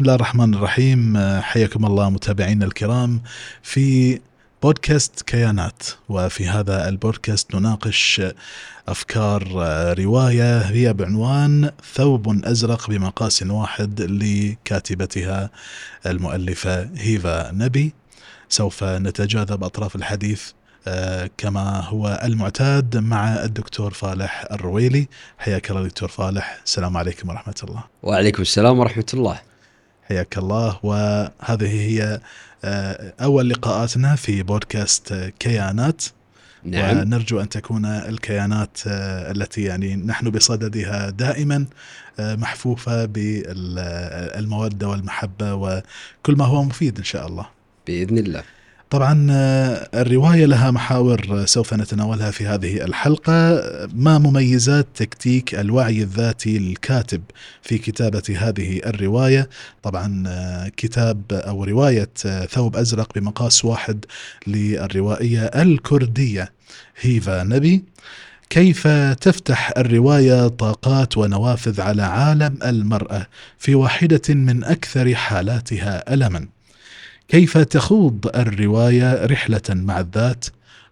بسم الله الرحمن الرحيم. حياكم الله متابعينا الكرام في بودكاست كيانات. وفي هذا البودكاست نناقش أفكار رواية هي بعنوان ثوب أزرق بمقاس واحد لكاتبتها المؤلفة هيفا نبي. سوف نتجاذب أطراف الحديث آه، كما هو المعتاد مع الدكتور فالح الرويلي. حياك الله دكتور فالح. السلام عليكم ورحمة الله. وعليكم السلام ورحمة الله. حياك الله. وهذه هي آه، أول لقاءاتنا في بودكاست كيانات. نعم. ونرجو أن تكون الكيانات آه، التي يعني نحن بصددها دائما محفوفة بالمودة والمحبة وكل ما هو مفيد إن شاء الله. بإذن الله. طبعا آه، الرواية لها محاور آه، سوف نتناولها في هذه الحلقة. ما مميزات تكتيك الوعي الذاتي للكاتب في كتابة هذه الرواية؟ طبعا آه، كتاب أو رواية ثوب أزرق بمقاس واحد للروائية الكردية هيفا نبي. كيف تفتح الرواية طاقات ونوافذ على عالم المرأة في واحدة من أكثر حالاتها الما؟ كيف تخوض الرواية رحلة مع الذات؟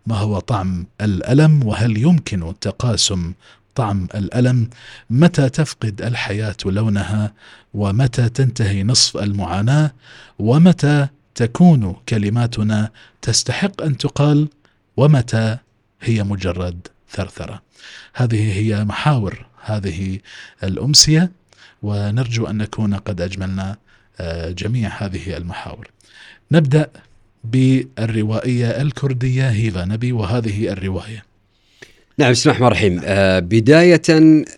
ما هو طعم الألم؟ وهل يمكن تقاسم طعم الألم؟ متى تفقد الحياة لونها؟ ومتى تنتهي نصف المعاناة؟ ومتى تكون كلماتنا تستحق أن تقال؟ ومتى هي مجرد ثرثرة؟ هذه هي محاور هذه الأمسية ونرجو أن نكون قد أجملنا آه، جميع هذه المحاور. نبدأ بالروائية الكردية. هيفا نبي وهذه الرواية. نعم بسم الله الرحمن الرحيم. آه بداية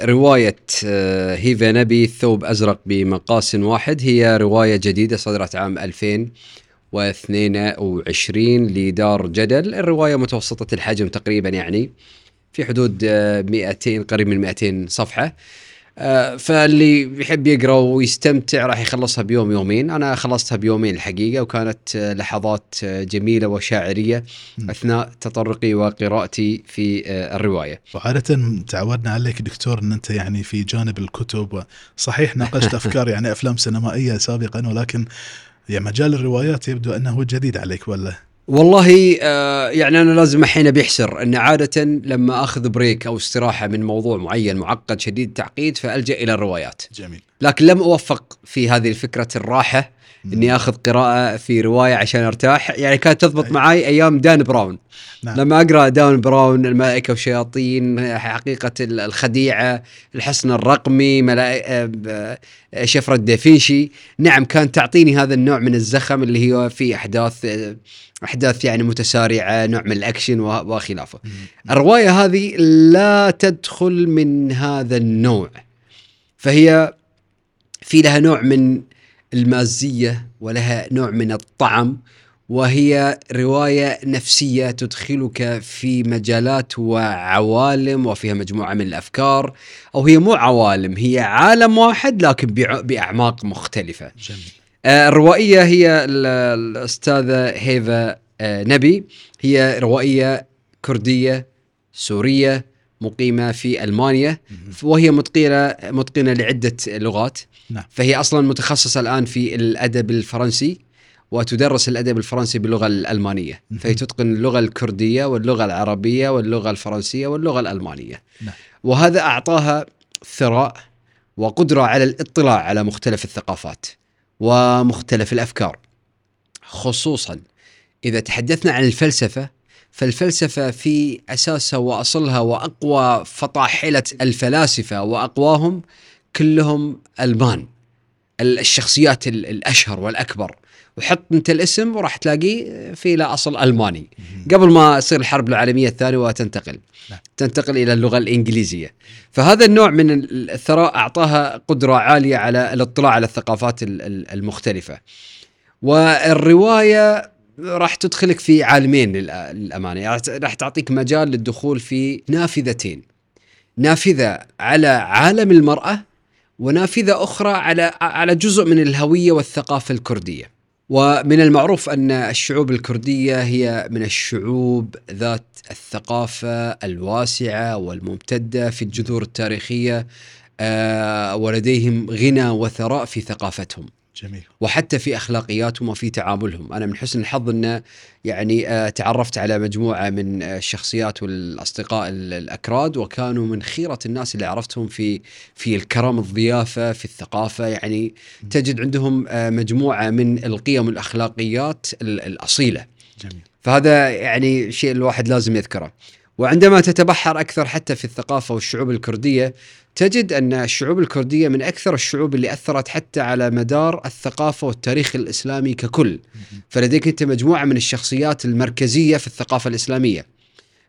رواية آه هيفا نبي ثوب أزرق بمقاس واحد. هي رواية جديدة صدرت عام 2022 لدار جدل. الرواية متوسطة الحجم تقريبا يعني في حدود 200 آه، قريب من 200 صفحة. آه، فاللي يحب يقرأ ويستمتع راح يخلصها بيوم يومين. أنا خلصتها بيومين الحقيقة وكانت آه، لحظات آه، جميلة وشاعرية أثناء تطرقي وقراءتي في الرواية. وعادة تعودنا عليك دكتور إن أنت يعني في جانب الكتب صحيح ناقشت أفكار يعني أفلام سينمائية سابقا ولكن يعني مجال الروايات يبدو أنه جديد عليك ولا؟ والله آه يعني أنا لازم الحين بيحسر أن عادة لما أخذ بريك أو استراحة من موضوع معين معقد شديد التعقيد فألجأ إلى الروايات. جميل. لكن لم أوفق في هذه الفكرة الراحة إني آخذ قراءة في رواية عشان أرتاح، يعني كانت تضبط أي. معي أيام دان براون. نعم. لما أقرأ دان براون الملائكة والشياطين حقيقة الخديعة الحصن الرقمي ملائكه شفرة دافينشي نعم كانت تعطيني هذا النوع من الزخم اللي هو في أحداث أحداث يعني متسارعة نوع من الأكشن وخلافه الرواية هذه لا تدخل من هذا النوع فهي في لها نوع من المازية ولها نوع من الطعم وهي رواية نفسية تدخلك في مجالات وعوالم وفيها مجموعة من الأفكار أو هي مو عوالم هي عالم واحد لكن بأعماق مختلفة. جميل. آه، الروائية هي الأستاذة هيفا آه، نبي هي روائية كردية سورية مقيمة في ألمانيا. وهي متقنه متقنة لعدة لغات. نعم. فهي أصلا متخصصة الآن في الأدب الفرنسي وتدرس الأدب الفرنسي باللغة الألمانية. فهي تتقن اللغة الكردية واللغة العربية واللغة الفرنسية واللغة الألمانية. نعم. وهذا أعطاها ثراء وقدرة على الاطلاع على مختلف الثقافات ومختلف الأفكار. خصوصا إذا تحدثنا عن الفلسفة فالفلسفة في أساسها وأصلها وأقوى فطاحلة الفلاسفة وأقواهم كلهم ألمان. الشخصيات الأشهر والأكبر. وحط أنت الاسم وراح تلاقيه في له أصل ألماني. قبل ما تصير الحرب العالمية الثانية وتنتقل. نعم. تنتقل إلى اللغة الإنجليزية. فهذا النوع من الثراء أعطاها قدرة عالية على الاطلاع على الثقافات المختلفة. والرواية راح تدخلك في عالمين للأمانة. يعني راح تعطيك مجال للدخول في نافذتين. نافذة على عالم المرأة ونافذة أخرى على على جزء من الهوية والثقافة الكردية. ومن المعروف أن الشعوب الكردية هي من الشعوب ذات الثقافة الواسعة والممتدة في الجذور التاريخية آه، ولديهم غنى وثراء في ثقافتهم. جميل وحتى في أخلاقياتهم وفي تعاملهم، أنا من حسن الحظ إن يعني آه، تعرفت على مجموعة من الشخصيات والأصدقاء الأكراد وكانوا من خيرة الناس اللي عرفتهم في في الكرم، الضيافة، في الثقافة، يعني تجد عندهم آه، مجموعة من القيم والأخلاقيات الأصيلة. جميل. فهذا يعني شيء الواحد لازم يذكره. وعندما تتبحر أكثر حتى في الثقافة والشعوب الكردية تجد أن الشعوب الكردية من أكثر الشعوب اللي أثرت حتى على مدار الثقافة والتاريخ الإسلامي ككل. فلديك أنت مجموعة من الشخصيات المركزية في الثقافة الإسلامية.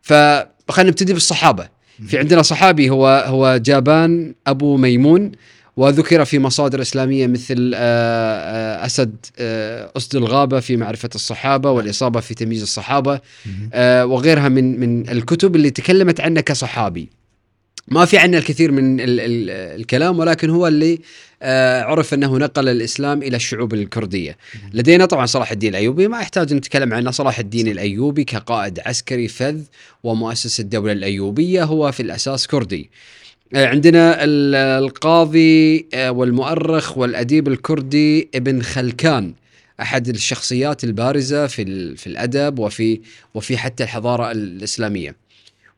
فخلينا نبتدي بالصحابة. في عندنا صحابي هو هو جابان أبو ميمون وذكر في مصادر إسلامية مثل آه، آه، أسد آه، أسد الغابة في معرفة الصحابة والإصابة في تمييز الصحابة وغيرها من من الكتب اللي تكلمت عنه كصحابي. ما في عندنا الكثير من ال ال الكلام ولكن هو اللي عرف أنه نقل الإسلام إلى الشعوب الكردية. لدينا طبعا صلاح الدين الأيوبي ما يحتاج نتكلم عنه صلاح الدين الأيوبي كقائد عسكري فذ ومؤسس الدولة الأيوبية هو في الأساس كردي. آه، عندنا القاضي آه، والمؤرخ والأديب الكردي ابن خلكان. أحد الشخصيات البارزة في في الأدب وفي وفي حتى الحضارة الإسلامية.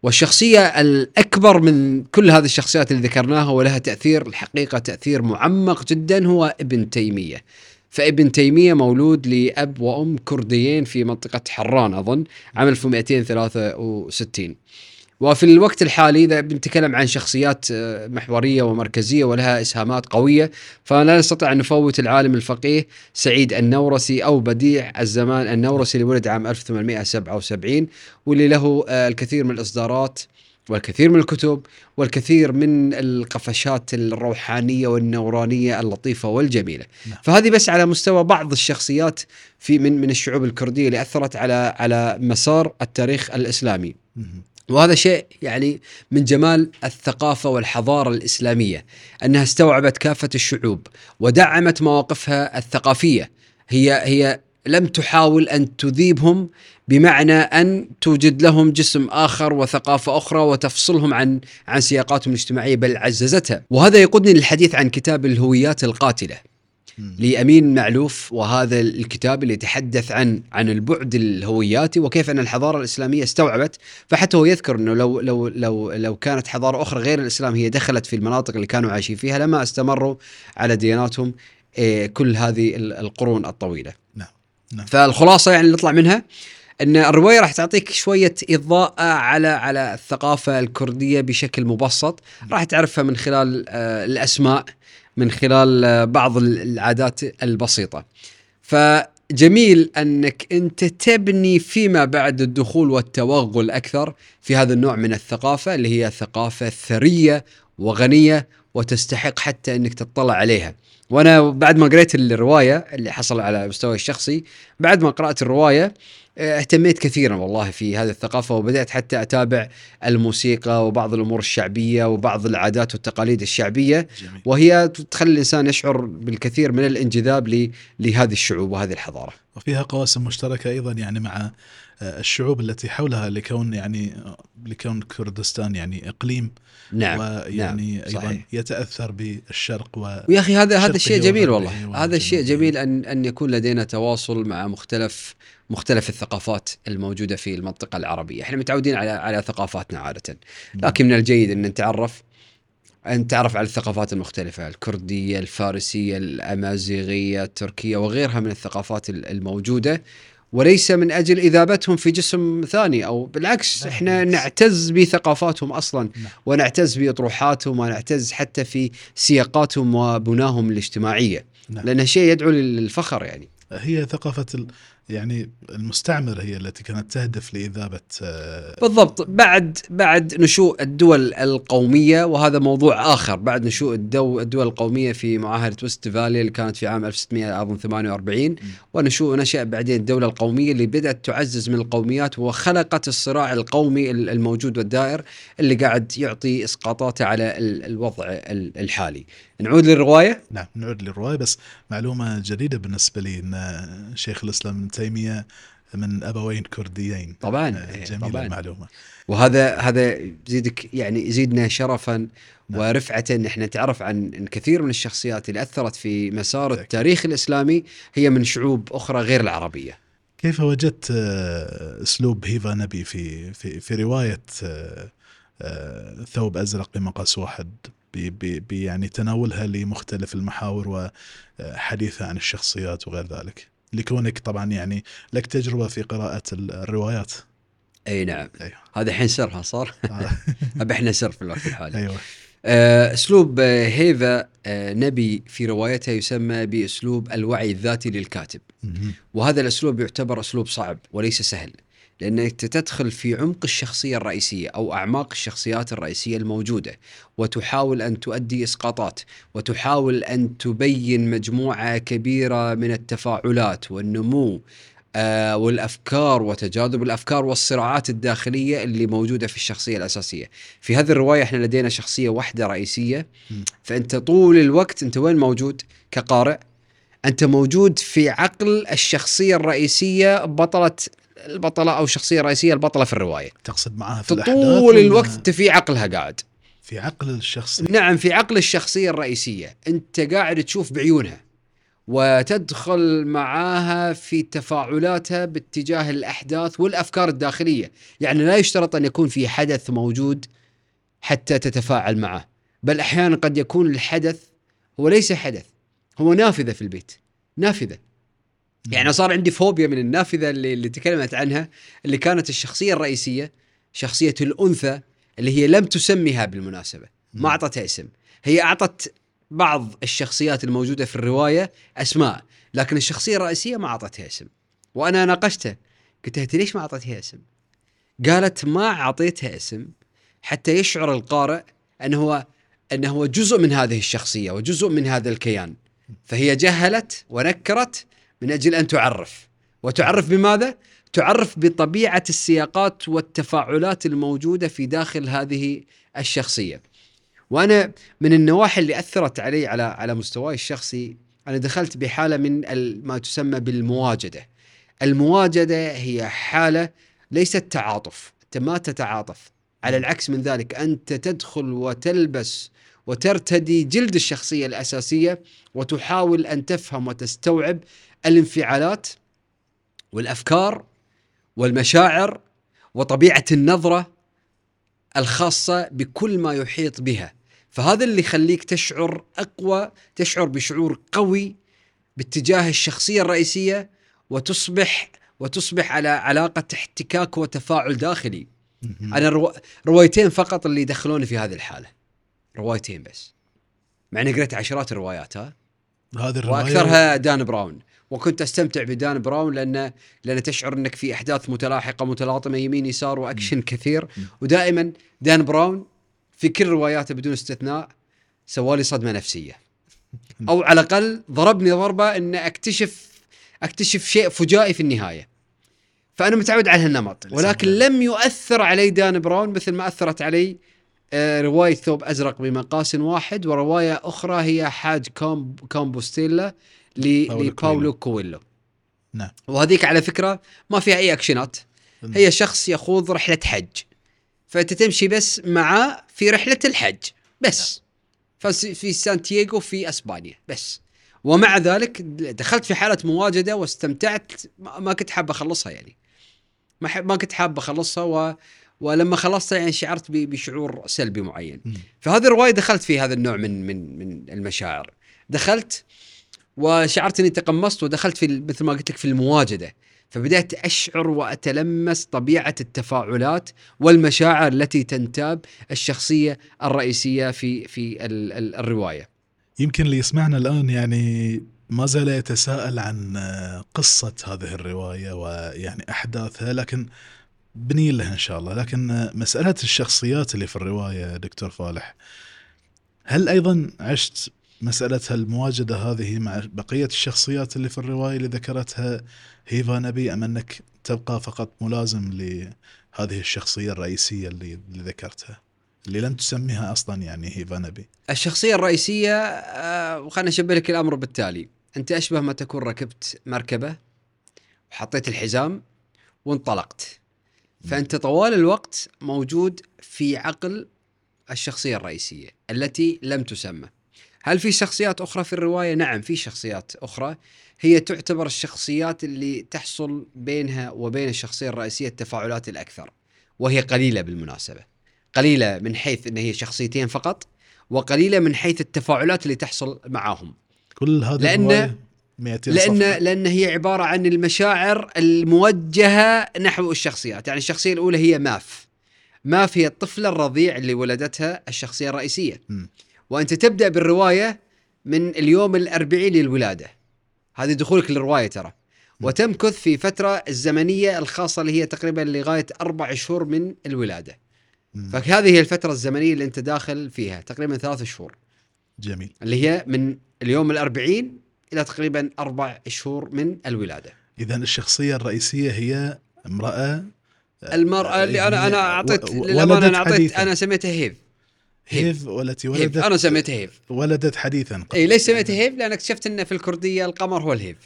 والشخصية الأكبر من كل هذه الشخصيات اللي ذكرناها ولها تأثير الحقيقة تأثير معمق جدا هو ابن تيمية. فابن تيمية مولود لأب وأم كرديين في منطقة حران أظن عام 1263 وفي الوقت الحالي إذا بنتكلم عن شخصيات آه، محورية ومركزية ولها إسهامات قوية فلا نستطيع أن نفوت العالم الفقيه سعيد النورسي أو بديع الزمان النورسي اللي ولد عام 1877 واللي له آه، الكثير من الإصدارات والكثير من الكتب والكثير من القفشات الروحانية والنورانية اللطيفة والجميلة. نعم. فهذه بس على مستوى بعض الشخصيات في من من الشعوب الكردية اللي أثرت على على مسار التاريخ الإسلامي. وهذا شيء يعني من جمال الثقافة والحضارة الإسلامية أنها استوعبت كافة الشعوب ودعمت مواقفها الثقافية. هي هي لم تحاول أن تذيبهم بمعنى أن توجد لهم جسم آخر وثقافة أخرى وتفصلهم عن عن سياقاتهم الاجتماعية بل عززتها. وهذا يقودني للحديث عن كتاب الهويات القاتلة. لأمين معلوف وهذا الكتاب اللي يتحدث عن عن البعد الهوياتي وكيف أن الحضارة الإسلامية استوعبت فحتى هو يذكر إنه لو لو لو لو كانت حضارة أخرى غير الإسلام هي دخلت في المناطق اللي كانوا عايشين فيها لما استمروا على دياناتهم إيه، كل هذه القرون الطويلة. نعم. نعم. فالخلاصة يعني اللي نطلع منها إن الرواية راح تعطيك شوية إضاءة على على الثقافة الكردية بشكل مبسط راح تعرفها من خلال آه، الأسماء من خلال آه، بعض العادات البسيطة فجميل أنك أنت تبني فيما بعد الدخول والتوغل أكثر في هذا النوع من الثقافة اللي هي ثقافة ثرية وغنية وتستحق حتى أنك تطلع عليها. وأنا بعد ما قريت الرواية اللي حصل على مستوى الشخصي بعد ما قرأت الرواية اهتميت كثيرا والله في هذه الثقافة وبدأت حتى أتابع الموسيقى وبعض الأمور الشعبية وبعض العادات والتقاليد الشعبية جميل. وهي تخلي الإنسان يشعر بالكثير من الانجذاب لهذه الشعوب وهذه الحضارة وفيها قواسم مشتركة أيضا يعني مع آه، الشعوب التي حولها لكون يعني لكون كردستان يعني إقليم نعم ويعني نعم. أيضا صحيح. يتأثر بالشرق و ويا أخي هذا هذا الشيء جميل والله. هذا الشيء جميل ان أن يكون لدينا تواصل مع مختلف مختلف الثقافات الموجودة في المنطقة العربية، إحنا متعودين على على ثقافاتنا عادة، لكن من الجيد أن نتعرف أن تعرف على الثقافات المختلفة الكردية الفارسية الأمازيغية التركية وغيرها من الثقافات الموجودة. وليس من أجل إذابتهم في جسم ثاني أو بالعكس إحنا نعتز بثقافاتهم أصلا نعم. ونعتز بأطروحاتهم ونعتز حتى في سياقاتهم وبناهم الاجتماعية نعم. لانها شيء يدعو للفخر يعني هي ثقافة يعني المستعمرة هي التي كانت تهدف لإذابة آه، بالضبط. بعد بعد نشوء الدول القومية وهذا موضوع آخر. بعد نشوء الدو الدول القومية في معاهدة وست فالي اللي كانت في عام 1648 ونشوء نشأ بعدين الدولة القومية اللي بدأت تعزز من القوميات وخلقت الصراع القومي الموجود والدائر اللي قاعد يعطي إسقاطاته على الوضع الحالي. نعود للرواية؟ نعم نعود للرواية بس معلومة جديدة بالنسبة لي أن شيخ الإسلام تيمية من أبوين كرديين طبعا آه، جميلة طبعا المعلومة وهذا هذا يزيدك يعني يزيدنا شرفا نعم. ورفعة إن إحنا نتعرف عن إن كثير من الشخصيات اللي أثرت في مسار. التاريخ الإسلامي هي من شعوب أخرى غير العربية. كيف وجدت آه، أسلوب هيفا نبي في في في رواية آه، ثوب أزرق بمقاس واحد يعني تناولها لمختلف المحاور وحديثها عن الشخصيات وغير ذلك. لكونك طبعا يعني لك تجربة في قراءة ال- الروايات. أي نعم. أيوه. هذا الحين سرها صار؟ آه، أبي إحنا سر في الوقت الحالي. أيوه. آه، أسلوب آه، هيفا نبي في روايته يسمى بأسلوب الوعي الذاتي للكاتب. وهذا الأسلوب يعتبر أسلوب صعب وليس سهل. لأنك تدخل في عمق الشخصية الرئيسية أو أعماق الشخصيات الرئيسية الموجودة وتحاول أن تؤدي إسقاطات وتحاول أن تبين مجموعة كبيرة من التفاعلات والنمو آه والأفكار وتجاذب الأفكار والصراعات الداخلية اللي موجودة في الشخصية الأساسية. في هذه الرواية إحنا لدينا شخصية واحدة رئيسية. فأنت طول الوقت أنت وين موجود كقارئ؟ أنت موجود في عقل الشخصية الرئيسية بطلة البطلة أو الشخصيه الرئيسيه البطلة في الرواية. تقصد معها في طول الوقت انت في عقلها قاعد. في عقل الشخص؟ نعم في عقل الشخصية الرئيسية. أنت قاعد تشوف بعيونها وتدخل معاها في تفاعلاتها باتجاه الأحداث والأفكار الداخلية. يعني لا يشترط أن يكون في حدث موجود حتى تتفاعل معه بل أحيانا قد يكون الحدث هو ليس حدث هو نافذة في البيت. نافذة. يعني صار عندي فوبيا من النافذة اللي, اللي تكلمت عنها اللي كانت الشخصية الرئيسية شخصية الأنثى اللي هي لم تسميها بالمناسبة ما أعطتها اسم. هي أعطت بعض الشخصيات الموجودة في الرواية أسماء لكن الشخصية الرئيسية ما أعطتها اسم. وأنا ناقشتها قلت لها "أنت ليش ما أعطيتها اسم؟ قالت ما أعطيتها اسم حتى يشعر القارئ أنه هو أنه هو جزء من هذه الشخصية وجزء من هذا الكيان. فهي جهلت ونكرت من أجل أن تعرف. وتعرف بماذا؟ تعرف بطبيعة السياقات والتفاعلات الموجودة في داخل هذه الشخصية. وأنا من النواحي اللي أثرت علي على على مستواي الشخصي أنا دخلت بحالة من ما تسمى بالمواجدة. المواجدة هي حالة ليست تعاطف. أنت ما تتعاطف. على العكس من ذلك أنت تدخل وتلبس وترتدي جلد الشخصية الأساسية وتحاول أن تفهم وتستوعب الانفعالات والأفكار والمشاعر وطبيعة النظرة الخاصة بكل ما يحيط بها. فهذا اللي يخليك تشعر أقوى تشعر بشعور قوي باتجاه الشخصية الرئيسية وتصبح وتصبح على علاقة احتكاك وتفاعل داخلي. أنا رو... روايتين فقط اللي يدخلوني في هذه الحالة. روايتين بس. مع إني قريت عشرات الروايات ها؟ هذه الرواية وأكثرها دان براون. وكنت أستمتع بدان براون لأن لأن تشعر إنك في أحداث متلاحقة متلاطمة يمين يسار وأكشن كثير. ودائما دان براون في كل رواياته بدون استثناء سوا لي صدمة نفسية. أو على الأقل ضربني ضربة إن أكتشف أكتشف شيء فجائي في النهاية. فأنا متعود على هالنمط. ولكن لم يؤثر علي دان براون مثل ما أثرت علي آه، رواية ثوب أزرق بمقاس واحد ورواية أخرى هي حاج كومب كومبوستيلا لباولو كويلو. نعم. وهذيك على فكرة ما فيها أي أكشنات. هي شخص يخوض رحلة حج. فانت تمشي بس معاه في رحلة الحج. بس. فس- في سانتياغو في أسبانيا. بس. ومع ذلك دخلت في حالة مواجدة واستمتعت. ما كنت حاب أخلصها يعني. ما ما كنت حاب أخلصها و ولما خلصتها يعني شعرت بشعور سلبي معين. فهذه الرواية دخلت في هذا النوع من من من المشاعر. دخلت وشعرت إني تقمصت ودخلت في مثل ما قلت لك في المواجدة فبدأت أشعر وأتلمس طبيعة التفاعلات والمشاعر التي تنتاب الشخصية الرئيسية في في ال- ال- الرواية. يمكن اللي يسمعنا الآن يعني ما زال يتساءل عن قصة هذه الرواية ويعني أحداثها لكن بنين لها إن شاء الله لكن مسألة الشخصيات اللي في الرواية دكتور فالح هل أيضا عشت مسألة المواجدة هذه مع بقية الشخصيات اللي في الرواية اللي ذكرتها هيفا نبي أم أنك تبقى فقط ملازم لهذه الشخصية الرئيسية اللي, اللي ذكرتها اللي لم تسميها أصلا يعني هيفا نبي؟ الشخصية الرئيسية آه، وخلنا نشبه لك الأمر بالتالي، أنت أشبه ما تكون ركبت مركبة وحطيت الحزام وانطلقت. فأنت طوال الوقت موجود في عقل الشخصية الرئيسية التي لم تسمى. هل في شخصيات أخرى في الرواية؟ نعم في شخصيات أخرى. هي تعتبر الشخصيات اللي تحصل بينها وبين الشخصية الرئيسية التفاعلات الأكثر وهي قليلة بالمناسبة. قليلة من حيث إن هي شخصيتين فقط وقليلة من حيث التفاعلات اللي تحصل معاهم. كل هذا لأن لأن صفحة. لأن هي عبارة عن المشاعر الموجهة نحو الشخصيات. يعني الشخصية الأولى هي ماف. ماف هي الطفلة الرضيع اللي ولدتها الشخصية الرئيسية. م. وأنت تبدأ بالرواية من اليوم الأربعين للولادة. هذه دخولك للرواية ترى. وتمكث في فترة الزمنية الخاصة اللي هي تقريبا لغاية أربع شهور من الولادة. فهذه هي الفترة الزمنية اللي أنت داخل فيها تقريبا ثلاث شهور. جميل. اللي هي من اليوم الأربعين إلى تقريبا أربع شهور من الولادة. اذا الشخصية الرئيسية هي امرأة المرأة اللي أنا أنا اعطيت للأمانة أنا اعطيت أنا سميتها هيف. هيف. والتي ولدت هيف. أنا سميتها هيف. ولدت حديثا اي ليش سميتها هيف؟ لأن اكتشفت إن في الكردية القمر هو الهيف.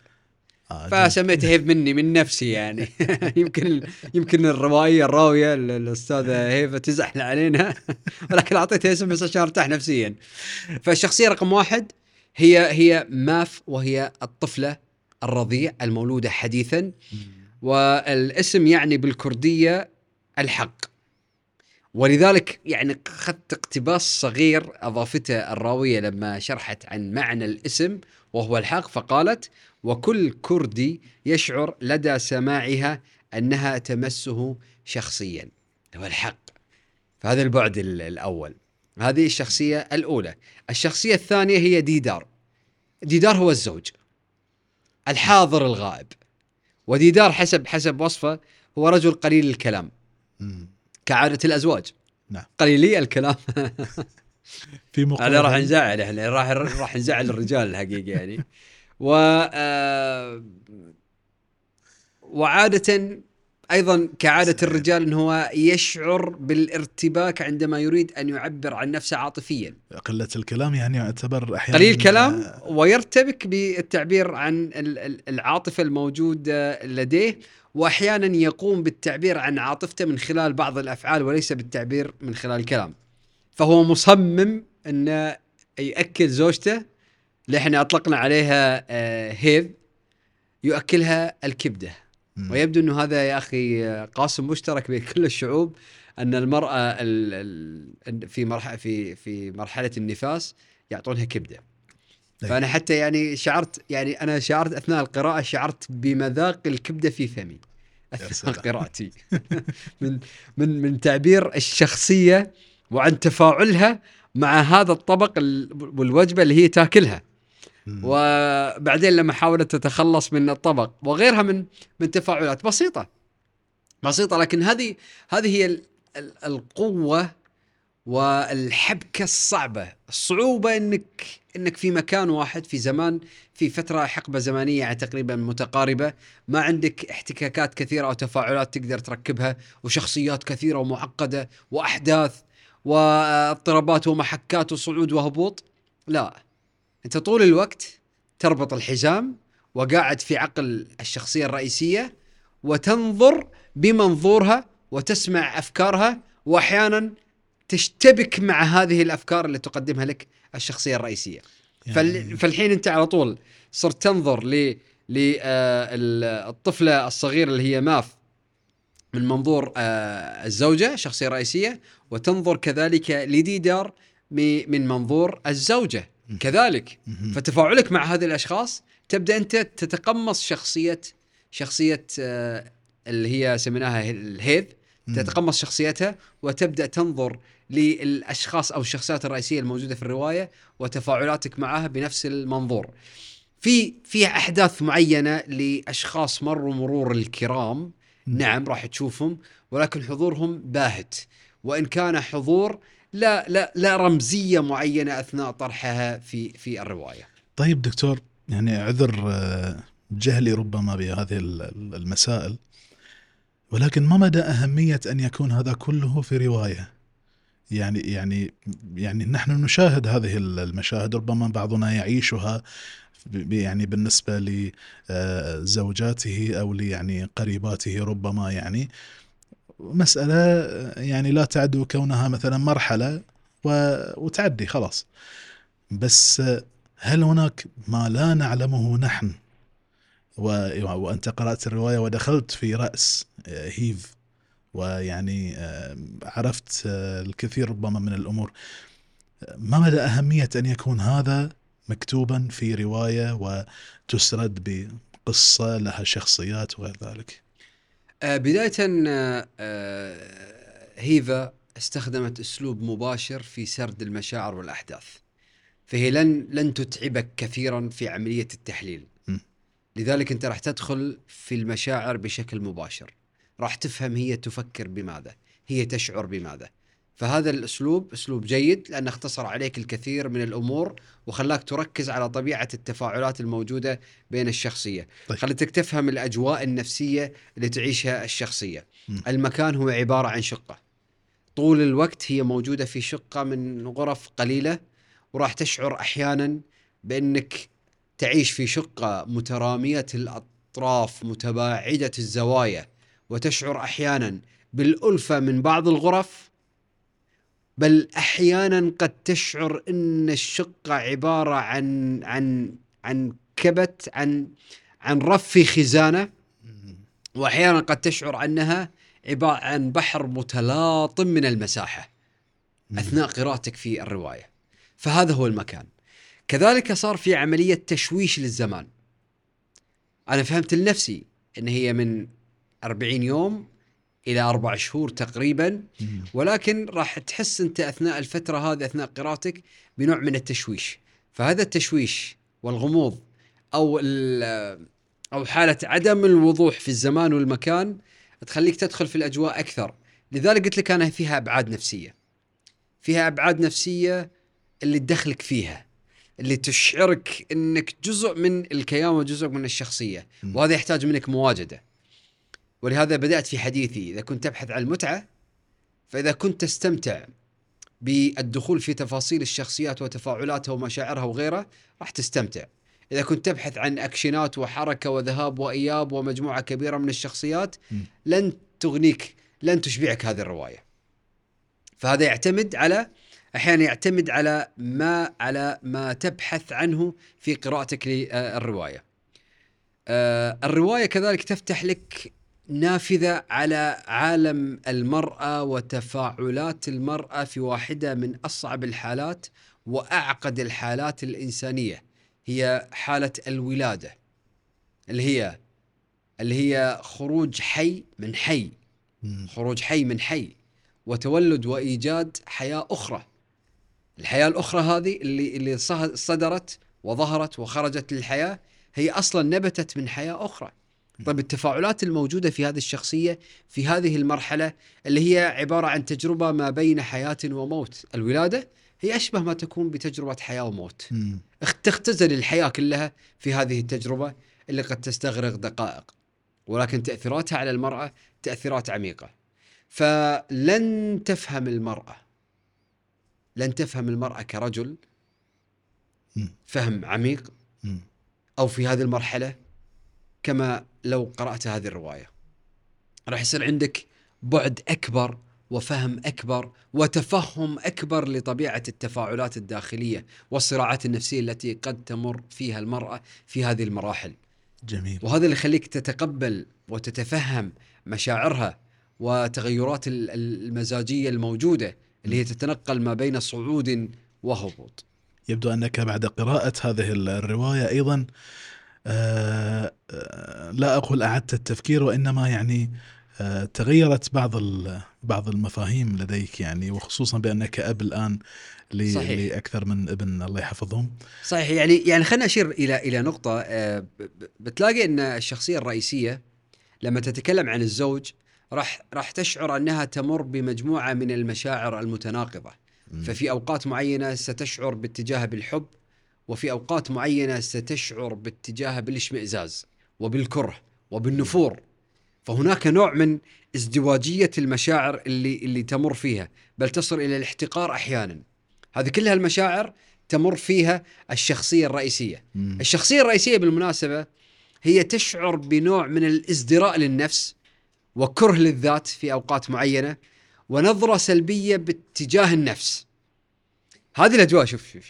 آه فسميت هيف مني من نفسي يعني. يمكن يمكن الروائيه الراوية الاستاذه هيفا تزعل علينا. ولكن اعطيتها اسم بس عشان أرتاح نفسيا. فالشخصية رقم واحد هي هي ماف وهي الطفلة الرضيع المولودة حديثا. والاسم يعني بالكردية الحق. ولذلك يعني أخذت اقتباس صغير أضافته الراوية لما شرحت عن معنى الاسم وهو الحق فقالت وكل كردي يشعر لدى سماعها أنها تمسه شخصيا. هو الحق. فهذا البعد الأول. هذه الشخصية الأولى. الشخصية الثانية هي ديدار. ديدار هو الزوج. الحاضر الغائب. وديدار حسب حسب وصفه هو رجل قليل الكلام. كعادة الأزواج. نعم. قليلي الكلام. في مقابل راح نزعل إحنا راح راح نزعل الرجال الحقيقة يعني. و آه وعادة أيضا كعادة الرجال انه هو يشعر بالارتباك عندما يريد أن يعبر عن نفسه عاطفيا. قلة الكلام يعني يعتبر أحيانا قليل الكلام ويرتبك بالتعبير عن العاطفة الموجوده لديه واحيانا يقوم بالتعبير عن عاطفته من خلال بعض الأفعال وليس بالتعبير من خلال الكلام. فهو مصمم انه ياكل زوجته اللي إحنا أطلقنا عليها آه، هيف يؤكلها الكبدة. ويبدو إنه هذا يا أخي قاسم مشترك بين كل الشعوب أن المرأة في مرحله في في مرحلة النفاس يعطونها كبدة. فأنا حتى يعني شعرت يعني أنا شعرت أثناء القراءة شعرت بمذاق الكبدة في فمي. أثناء قراءتي. من من من تعبير الشخصية وعن تفاعلها مع هذا الطبق والوجبة اللي هي تاكلها. وبعدين لما حاولت تتخلص من الطبق وغيرها من من تفاعلات بسيطة. بسيطة لكن هذه هذه هي القوة والحبكة الصعبة. الصعوبة إنك إنك في مكان واحد في زمان في فترة حقبة زمنية تقريبا متقاربة ما عندك احتكاكات كثيرة أو تفاعلات تقدر تركبها وشخصيات كثيرة ومعقدة وأحداث واضطرابات ومحكات وصعود وهبوط. لا. أنت طول الوقت تربط الحزام وقاعد في عقل الشخصية الرئيسية وتنظر بمنظورها وتسمع أفكارها وأحيانا تشتبك مع هذه الأفكار اللي تقدمها لك الشخصية الرئيسية. يعني فالحين أنت على طول صرت تنظر ل للطفله آه، الصغيرة اللي هي ماف من منظور آه، الزوجة الشخصيه الرئيسيه وتنظر كذلك لديدار من منظور الزوجة. كذلك فتفاعلك مع هذه الأشخاص تبدأ أنت تتقمص شخصية شخصية آه، اللي هي سميناها الهيذ تتقمص شخصيتها وتبدأ تنظر للأشخاص أو الشخصيات الرئيسية الموجودة في الرواية وتفاعلاتك معها بنفس المنظور. في في أحداث معينة لأشخاص مروا مرور الكرام نعم راح تشوفهم ولكن حضورهم باهت. وإن كان حضور لا لا لا رمزية معينة أثناء طرحها في في الرواية. طيب دكتور يعني عذر آه، جهلي ربما بهذه المسائل ولكن ما مدى أهمية أن يكون هذا كله في رواية؟ يعني يعني يعني نحن نشاهد هذه المشاهد ربما بعضنا يعيشها يعني بالنسبة لزوجاته أو يعني قريباته ربما يعني مسألة يعني لا تعد كونها مثلا مرحلة وتعدي خلاص. بس هل هناك ما لا نعلمه نحن؟ وأنت قرأت الرواية ودخلت في رأس هيف. ويعني عرفت الكثير ربما من الأمور. ما مدى أهمية أن يكون هذا مكتوبا في رواية وتسرد بقصة لها شخصيات وغير ذلك؟ آه، بداية آه، هيفا استخدمت أسلوب مباشر في سرد المشاعر والأحداث. فهي لن لن تتعبك كثيرا في عملية التحليل. م. لذلك أنت راح تدخل في المشاعر بشكل مباشر. راح تفهم هي تفكر بماذا، هي تشعر بماذا. فهذا الأسلوب أسلوب جيد لأنه اختصر عليك الكثير من الأمور وخلاك تركز على طبيعة التفاعلات الموجودة بين الشخصية، طيب. خلتك تفهم الأجواء النفسية اللي تعيشها الشخصية. م. المكان هو عبارة عن شقة. طول الوقت هي موجودة في شقة من غرف قليلة وراح تشعر أحيانا بأنك تعيش في شقة مترامية الأطراف متباعدة الزوايا وتشعر أحيانا بالألفة من بعض الغرف بل أحيانا قد تشعر إن الشقة عبارة عن عن عن كبت عن عن رف خزانة. وأحيانا قد تشعر أنها عباره عن بحر متلاطم من المساحة أثناء قراءتك في الرواية. فهذا هو المكان. كذلك صار في عملية تشويش للزمان. أنا فهمت لنفسي إن هي من 40 يوم إلى أربع شهور تقريبا. ولكن راح تحس أنت أثناء الفترة هذه أثناء قراءتك بنوع من التشويش. فهذا التشويش والغموض أو أو حالة عدم الوضوح في الزمان والمكان تخليك تدخل في الأجواء أكثر. لذلك قلت لك أنا فيها أبعاد نفسية. فيها أبعاد نفسية اللي تدخلك فيها اللي تشعرك إنك جزء من الكيان وجزء من الشخصية. وهذا يحتاج منك مواجدة. ولهذا بدأت في حديثي إذا كنت تبحث عن المتعة فإذا كنت تستمتع بالدخول في تفاصيل الشخصيات وتفاعلاتها ومشاعرها وغيرها راح تستمتع. إذا كنت تبحث عن أكشنات وحركة وذهاب وإياب ومجموعة كبيرة من الشخصيات لن تغنيك لن تشبعك هذه الرواية. فهذا يعتمد على أحيانا يعتمد على ما على ما تبحث عنه في قراءتك للرواية. آه، الرواية كذلك تفتح لك نافذة على عالم المرأة وتفاعلات المرأة في واحدة من أصعب الحالات وأعقد الحالات الإنسانية هي حالة الولادة اللي هي اللي هي خروج حي من حي خروج حي من حي وتولد وإيجاد حياة أخرى. الحياة الأخرى هذه اللي اللي صدرت وظهرت وخرجت للحياة هي أصلا نبتت من حياة أخرى. طيب التفاعلات الموجودة في هذه الشخصية في هذه المرحلة اللي هي عبارة عن تجربة ما بين حياة وموت. الولادة هي أشبه ما تكون بتجربة حياة وموت. تختزل الحياة كلها في هذه التجربة اللي قد تستغرق دقائق ولكن تأثيراتها على المرأة تأثيرات عميقة. فلن تفهم المرأة لن تفهم المرأة كرجل فهم عميق أو في هذه المرحلة كما لو قرأت هذه الرواية. راح يصير عندك بعد أكبر وفهم أكبر وتفهم أكبر لطبيعة التفاعلات الداخلية والصراعات النفسية التي قد تمر فيها المرأة في هذه المراحل. جميل. وهذا اللي يخليك تتقبل وتتفهم مشاعرها وتغيرات المزاجية الموجودة اللي هي تتنقل ما بين صعود وهبوط. يبدو أنك بعد قراءة هذه الرواية أيضا لا أقول أعدت التفكير وإنما يعني آه، تغيرت بعض بعض المفاهيم لديك يعني وخصوصا بأنك أب الآن لأكثر من ابن الله يحفظهم. صحيح يعني يعني خلينا أشير إلى إلى نقطة بتلاقي أن الشخصية الرئيسية لما تتكلم عن الزوج راح راح تشعر أنها تمر بمجموعة من المشاعر المتناقضة. ففي أوقات معينة ستشعر باتجاه بالحب وفي أوقات معينة ستشعر باتجاهها بالاشمئزاز وبالكره وبالنفور. فهناك نوع من ازدواجية المشاعر اللي اللي تمر فيها بل تصل إلى الاحتقار أحيانا. هذه كلها المشاعر تمر فيها الشخصية الرئيسية. مم. الشخصية الرئيسية بالمناسبة هي تشعر بنوع من الازدراء للنفس وكره للذات في أوقات معينة ونظرة سلبية باتجاه النفس. هذه الأجواء شوف شوف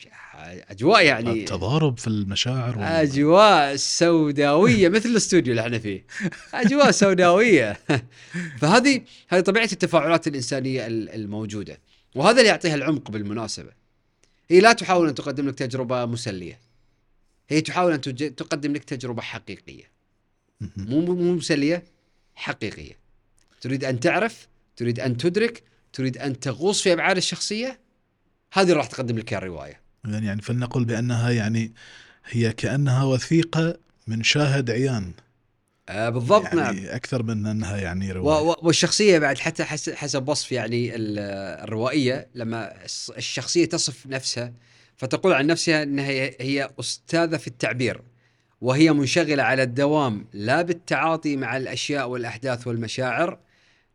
أجواء يعني التضارب في المشاعر وال- أجواء سوداوية مثل الاستوديو اللي إحنا فيه. أجواء سوداوية. فهذه هذه طبيعة التفاعلات الإنسانية ال- الموجودة. وهذا اللي يعطيها العمق بالمناسبة. هي لا تحاول أن تقدم لك تجربة مسلية. هي تحاول أن تقدم لك تجربة حقيقية. مو مو مسلية حقيقية. تريد أن تعرف تريد أن تدرك تريد أن تغوص في أبعاد الشخصية هذه اللي راح تقدم لك الرواية. يعني فلنقل بأنها يعني هي كأنها وثيقة من شاهد عيان. آه بالضبط يعني نعم. أكثر من أنها يعني رواية. والشخصية بعد حتى حس- حسب وصف يعني ال- الروائية لما الشخصية تصف نفسها فتقول عن نفسها إنها هي, أستاذة في التعبير وهي منشغلة على الدوام لا بالتعاطي مع الأشياء والأحداث والمشاعر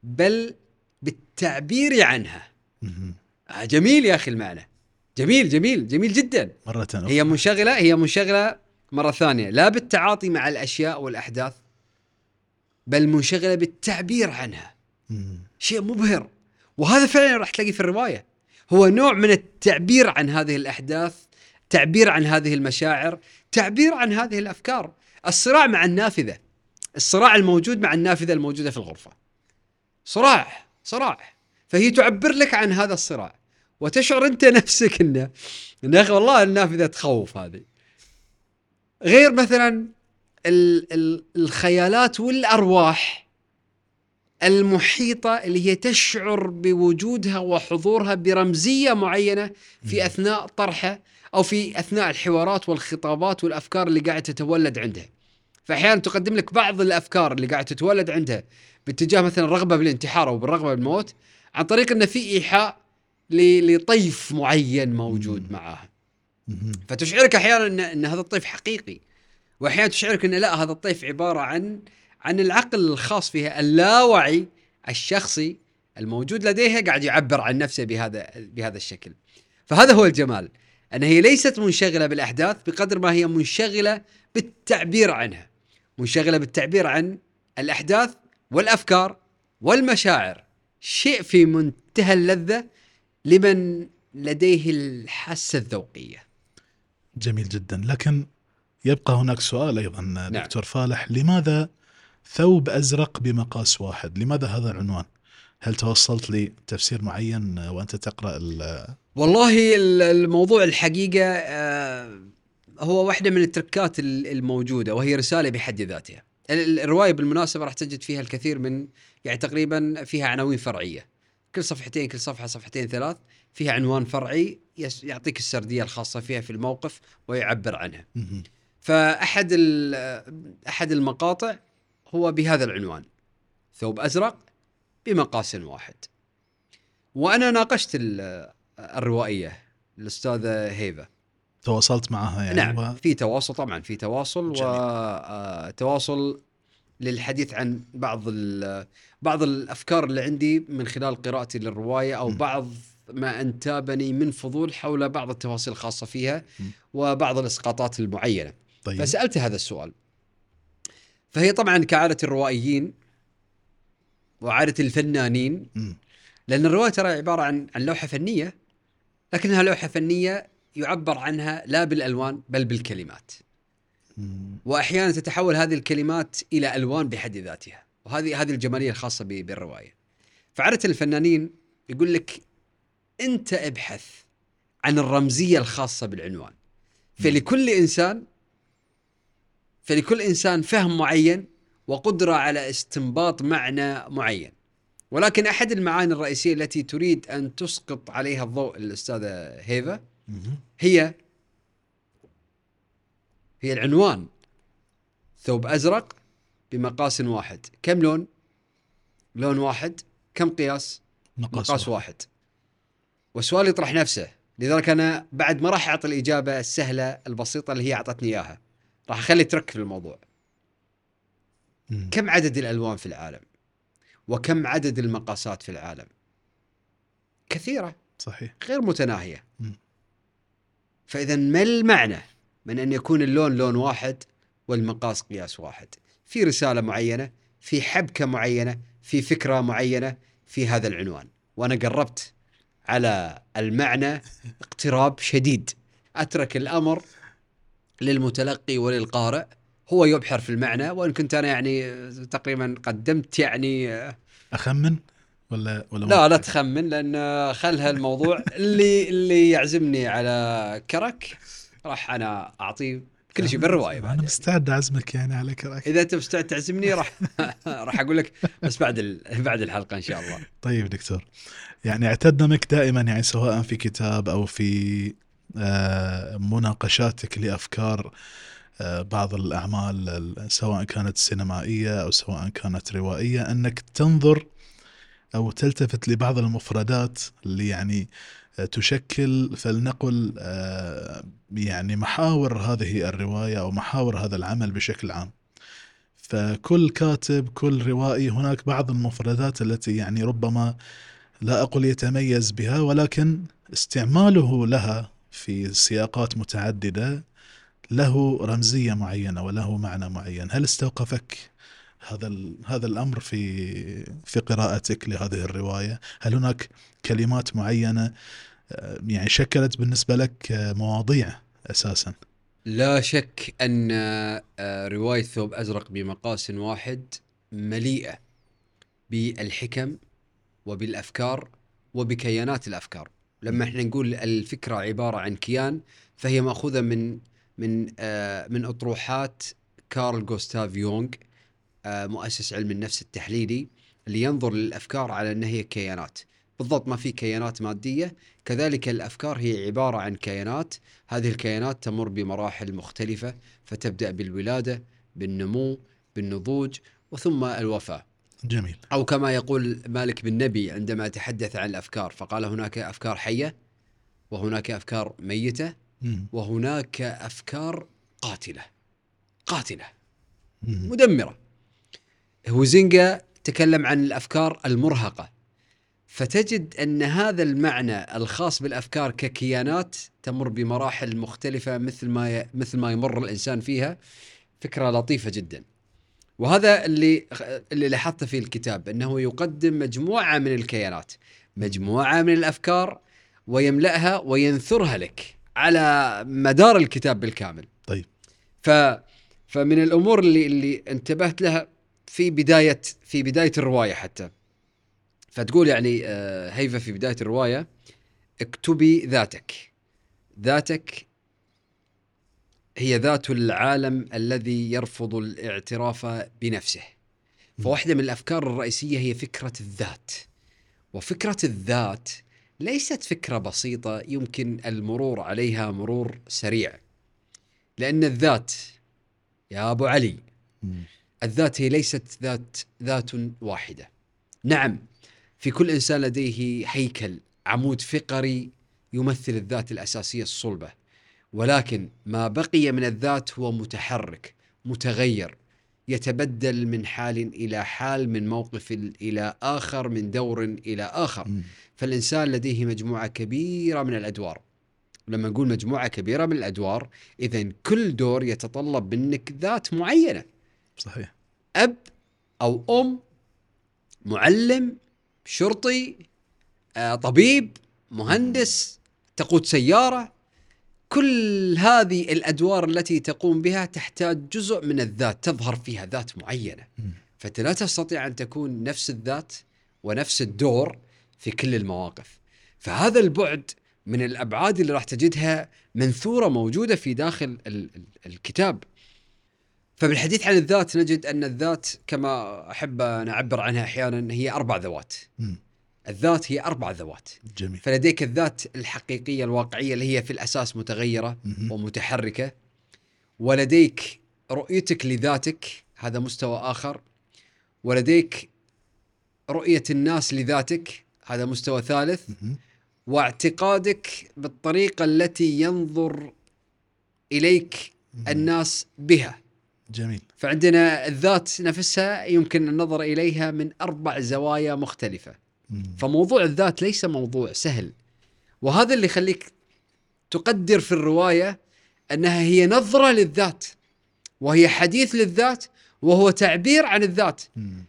بل بالتعبير عنها. جميل يا أخي المعنى. جميل جميل جميل جدا. مرة أخرى. هي منشغلة هي منشغلة مرة ثانية. لا بالتعاطي مع الأشياء والأحداث بل منشغلة بالتعبير عنها. مم. شيء مبهر. وهذا فعلا راح تلاقيه في الرواية. هو نوع من التعبير عن هذه الأحداث تعبير عن هذه المشاعر تعبير عن هذه الأفكار. الصراع مع النافذة. الصراع الموجود مع النافذة الموجودة في الغرفة. صراع صراع. فهي تعبر لك عن هذا الصراع. وتشعر أنت نفسك انه يا أخي والله النافذة تخوف هذه غير مثلا ال ال الخيالات والأرواح المحيطة اللي هي تشعر بوجودها وحضورها برمزية معينة في أثناء طرحه أو في أثناء الحوارات والخطابات والأفكار اللي قاعدة تتولد عندها. فاحيانا تقدم لك بعض الأفكار اللي قاعدة تتولد عندها باتجاه مثلا الرغبه بالانتحار أو بالرغبة بالموت عن طريق انه في إيحاء لطيف معين موجود. معاها. فتشعرك أحيانا ان, إن هذا الطيف حقيقي وأحيانا تشعرك إن لا هذا الطيف عبارة عن عن العقل الخاص فيها اللاوعي الشخصي الموجود لديها قاعد يعبر عن نفسه بهذا بهذا الشكل. فهذا هو الجمال أن هي ليست منشغلة بالأحداث بقدر ما هي منشغلة بالتعبير عنها. منشغلة بالتعبير عن الأحداث والأفكار والمشاعر. شيء في منتهى اللذة لمن لديه الحاسة الذوقية. جميل جدا لكن يبقى هناك سؤال أيضا دكتور فالح لماذا ثوب أزرق بمقاس واحد؟ لماذا هذا العنوان؟ هل توصلت لتفسير معين وأنت تقرأ ال- والله ال- الموضوع الحقيقة آه، هو واحدة من التركات ال- الموجودة وهي رسالة بحد ذاتها ال- ال- الرواية بالمناسبة راح تجد فيها الكثير من يعني تقريبا فيها عناوين فرعية كل صفحتين كل صفحة صفحتين ثلاث فيها عنوان فرعي يعطيك السردية الخاصة فيها في الموقف ويعبر عنها. ال- أحد المقاطع هو بهذا العنوان. ثوب أزرق بمقاس واحد. وأنا ناقشت ال- الروائية الأستاذة هيفا. تواصلت معها يعني؟ نعم و... في تواصل طبعا في تواصل جميل. وتواصل للحديث عن بعض ال- بعض الأفكار اللي عندي من خلال قراءتي للرواية أو م. بعض ما أنتابني من فضول حول بعض التفاصيل الخاصة فيها م. وبعض الإسقاطات المعينة طيب فسألت هذا السؤال فهي طبعا كعادة الروائيين وعادة الفنانين مم. لأن الرواية ترى عبارة عن عن لوحة فنية لكنها لوحة فنية يعبر عنها لا بالألوان بل بالكلمات. وأحيانا تتحول هذه الكلمات إلى ألوان بحد ذاتها. وهذه هذه الجمالية الخاصة بالرواية. فعادة الفنانين يقول لك أنت أبحث عن الرمزية الخاصة بالعنوان. فلكل انسان فلكل إنسان فهم معين وقدرة على استنباط معنى معين. ولكن أحد المعاني الرئيسية التي تريد أن تسقط عليها الضوء الأستاذة هيفا. هي هي العنوان. ثوب أزرق بمقاس واحد. كم لون؟ لون واحد. كم قياس؟ مقاس, مقاس واحد. والسؤال يطرح نفسه. لذلك أنا بعد ما راح أعطي الإجابة السهلة البسيطة اللي هي أعطتني إياها. راح أخلي ترك في الموضوع. كم عدد الألوان في العالم؟ وكم عدد المقاسات في العالم؟ كثيرة. صحيح. غير متناهية. فإذا ما المعنى؟ من أن يكون اللون لون واحد والمقاس قياس واحد. في رسالة معينة في حبكة معينة في فكرة معينة في هذا العنوان. وأنا قربت على المعنى اقتراب شديد. أترك الأمر للمتلقي وللقارئ. هو يبحر في المعنى وإن كنت أنا يعني تقريبا قدمت يعني أخمن ولا ولا لا لا تخمن لأن خلها الموضوع. اللي اللي يعزمني على كرك راح أنا أعطيه كل شيء بالرواية بعد أنا مستعد أعزمك يعني على كرك إذا انت مستعد تعزمني راح راح أقول لك بس بعد بعد الحلقة إن شاء الله. طيب دكتور يعني اعتدنا منك دائما يعني سواء في كتاب أو في آه، مناقشاتك لأفكار آه، بعض الأعمال سواء كانت سينمائية أو سواء كانت روائية أنك تنظر أو تلتفت لبعض المفردات اللي يعني تشكل فلنقل يعني محاور هذه الرواية أو محاور هذا العمل بشكل عام. فكل كاتب كل روائي هناك بعض المفردات التي يعني ربما لا أقول يتميز بها ولكن استعماله لها في سياقات متعددة له رمزية معينة وله معنى معين، هل استوقفك هذا هذا الأمر في في قراءتك لهذه الرواية؟ هل هناك كلمات معينة آه، يعني شكلت بالنسبة لك آه، مواضيع أساسا؟ لا شك أن آه، رواية ثوب أزرق بمقاس واحد مليئة بالحكم وبالأفكار وبكيانات الأفكار لما إحنا نقول الفكرة عبارة عن كيان فهي مأخوذة من من من أطروحات كارل جوستاف يونغ مؤسس علم النفس التحليلي اللي ينظر للأفكار على أنها هي كيانات. بالضبط ما في كيانات مادية كذلك الأفكار هي عبارة عن كيانات. هذه الكيانات تمر بمراحل مختلفة فتبدأ بالولادة بالنمو بالنضوج وثم الوفاة. جميل. أو كما يقول مالك بن نبي عندما تحدث عن الأفكار فقال هناك أفكار حية وهناك أفكار ميتة وهناك أفكار قاتلة. قاتلة. مدمرة. هوزينجا تكلم عن الأفكار المرهقة. فتجد أن هذا المعنى الخاص بالأفكار ككيانات تمر بمراحل مختلفة مثل ما مثل ما يمر الإنسان فيها فكرة لطيفة جدا. وهذا اللي اللي لاحظته في الكتاب أنه يقدم مجموعة من الكيانات مجموعة من الأفكار ويملأها وينثرها لك على مدار الكتاب بالكامل. طيب. ف فمن الأمور اللي اللي انتبهت لها في بداية في بداية الرواية حتى. فتقول يعني آه، هيفا في بداية الرواية اكتبي ذاتك. ذاتك هي ذات العالم الذي يرفض الاعتراف بنفسه. فواحدة من الأفكار الرئيسية هي فكرة الذات. وفكرة الذات ليست فكرة بسيطة يمكن المرور عليها مرور سريع. لأن الذات يا أبو علي الذات هي ليست ذات ذات واحدة. نعم في كل إنسان لديه هيكل عمود فقري يمثل الذات الأساسية الصلبة. ولكن ما بقي من الذات هو متحرك متغير يتبدل من حال إلى حال من موقف إلى آخر من دور إلى آخر. م. فالإنسان لديه مجموعة كبيرة من الأدوار. لما نقول مجموعة كبيرة من الأدوار اذا كل دور يتطلب منك ذات معينة. صحيح. أب أو أم معلم شرطي آه، طبيب مهندس تقود سيارة كل هذه الأدوار التي تقوم بها تحتاج جزء من الذات تظهر فيها ذات معينة. فأنت لا تستطيع أن تكون نفس الذات ونفس الدور في كل المواقف. فهذا البعد من الأبعاد اللي راح تجدها منثورة موجودة في داخل الكتاب. فبالحديث عن الذات نجد أن الذات كما أحب أن أعبر عنها أحيانا هي أربع ذوات. الذات هي أربع ذوات. جميل. فلديك الذات الحقيقية الواقعية اللي هي في الأساس متغيرة م- ومتحركة ولديك رؤيتك لذاتك هذا مستوى آخر ولديك رؤية الناس لذاتك هذا مستوى ثالث م- واعتقادك بالطريقة التي ينظر إليك م- الناس بها. جميل. فعندنا الذات نفسها يمكن النظر إليها من أربع زوايا مختلفة. فموضوع الذات ليس موضوع سهل. وهذا اللي يخليك تقدر في الرواية أنها هي نظرة للذات وهي حديث للذات وهو تعبير عن الذات.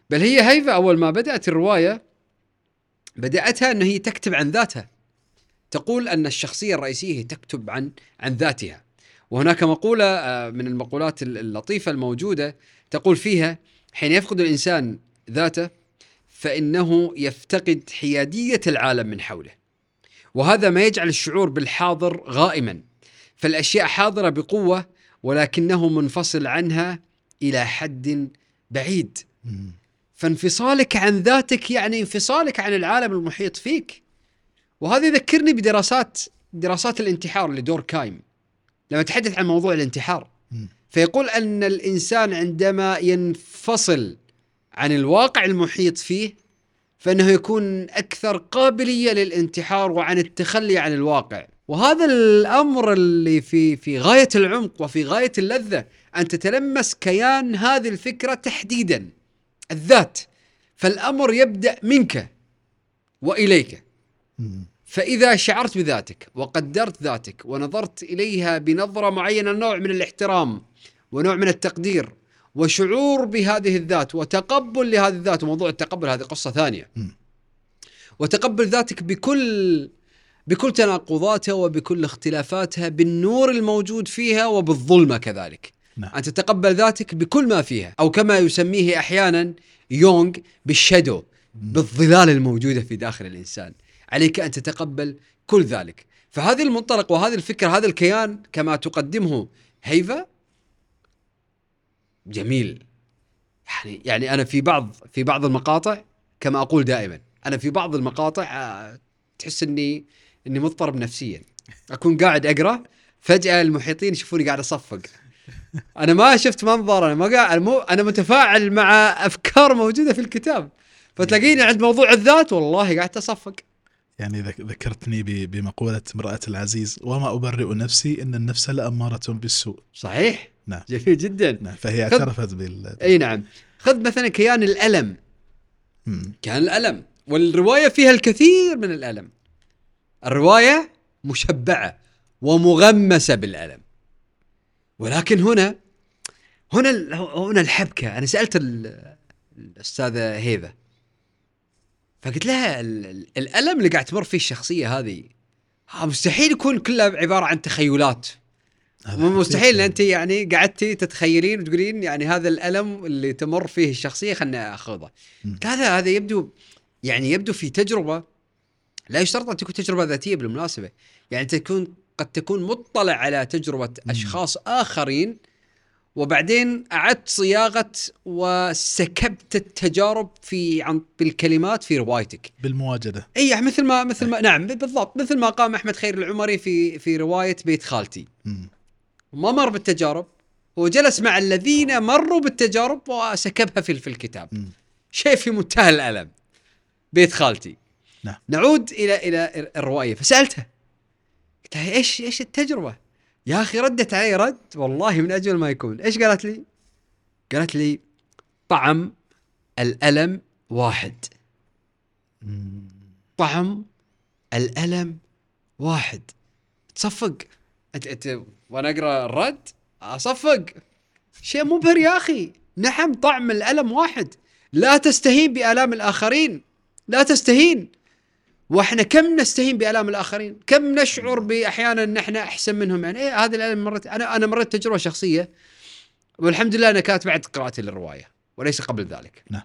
بل هي هيفا أول ما بدأت الرواية بدأتها أن هي تكتب عن ذاتها. تقول أن الشخصية الرئيسية هي تكتب عن عن ذاتها. وهناك مقولة آه، من المقولات اللطيفة الموجودة تقول فيها حين يفقد الإنسان ذاته فإنه يفتقد حيادية العالم من حوله وهذا ما يجعل الشعور بالحاضر غائما فالأشياء حاضرة بقوة ولكنه منفصل عنها إلى حد بعيد. فانفصالك عن ذاتك يعني انفصالك عن العالم المحيط فيك. وهذا يذكرني بدراسات دراسات الانتحار لدور كايم. لما يتحدث عن موضوع الانتحار فيقول أن الإنسان عندما ينفصل عن الواقع المحيط فيه فإنه يكون أكثر قابلية للانتحار وعن التخلي عن الواقع. وهذا الأمر اللي في في غاية العمق وفي غاية اللذة أن تتلمس كيان هذه الفكرة تحديدا الذات. فالأمر يبدأ منك وإليك. فإذا شعرت بذاتك وقدرت ذاتك ونظرت إليها بنظرة معينة نوع من الاحترام ونوع من التقدير وشعور بهذه الذات وتقبل لهذه الذات وموضوع التقبل هذه قصة ثانية. وتقبل ذاتك بكل بكل تناقضاتها وبكل اختلافاتها بالنور الموجود فيها وبالظلمه كذلك. نعم. أن تتقبل ذاتك بكل ما فيها أو كما يسميه أحيانا يونغ بالشادو بالظلال الموجودة في داخل الإنسان. عليك أن تتقبل كل ذلك. فهذه المنطلق وهذه الفكرة هذا الكيان كما تقدمه هيفا جميل. يعني يعني أنا في بعض في بعض المقاطع كما أقول دائما أنا في بعض المقاطع آه، تحس اني إني مضطرب نفسيا. أكون قاعد أقرأ فجأة المحيطين يشوفوني قاعد أصفق. أنا ما شفت منظر أنا ما قاعد أنا متفاعل مع أفكار موجودة في الكتاب. فتلاقيني عند موضوع الذات والله قاعد أصفق. يعني ذكرتني بمقولة امرأة العزيز وما أبرئ نفسي إن النفس لأمارة بالسوء. صحيح؟ نعم. جميل جدا. نعم فهي اعترفت بال أي نعم. خذ مثلا كيان الألم. كيان الألم. والرواية فيها الكثير من الألم. الرواية مشبعة ومغمسة بالألم. ولكن هنا هنا هنا الحبكة. أنا سألت الأستاذة هيبة فقلت لها الألم اللي قاعد تمر فيه الشخصية هذه مستحيل يكون كله عبارة عن تخيلات. مستحيل أنت يعني قعدتي تتخيلين وتقولين يعني هذا الألم اللي تمر فيه الشخصية خلنا اخذه هذا هذا يبدو يعني يبدو في تجربة لا يشترط أن تكون تجربة ذاتية بالمناسبة. يعني تكون قد تكون مطلع على تجربة أشخاص آخرين وبعدين أعدت صياغة وسكبت التجارب في عن بالكلمات في روايتك. بالمواجدة. إي يعني مثل ما مثل ما نعم بالضبط. مثل ما قام أحمد خير العمري في في رواية بيت خالتي. ما مر بالتجارب. هو جلس مع الذين مروا بالتجارب وسكبها في في الكتاب. شيء في منتهى الألم. بيت خالتي. نعم. نعود إلى إلى الرواية. فسالتها قلت لها إيش إيش التجربة؟ يا أخي ردت علي رد؟ والله من اجمل ما يكون. إيش قالت لي؟ قالت لي طعم الألم واحد. طعم الألم واحد. تصفق. انت انت وأنا أقرأ الرد؟ أصفق. شيء مبهر يا أخي. نعم طعم الألم واحد. لا تستهين بآلام الآخرين. لا تستهين. وإحنا كم نستهين بآلام الآخرين؟ كم نشعر بأحيانا ان إحنا أحسن منهم يعني إيه هذه الالم مرت أنا أنا مريت تجربة شخصية والحمد لله انها كانت بعد قراءتي للرواية وليس قبل ذلك. نعم.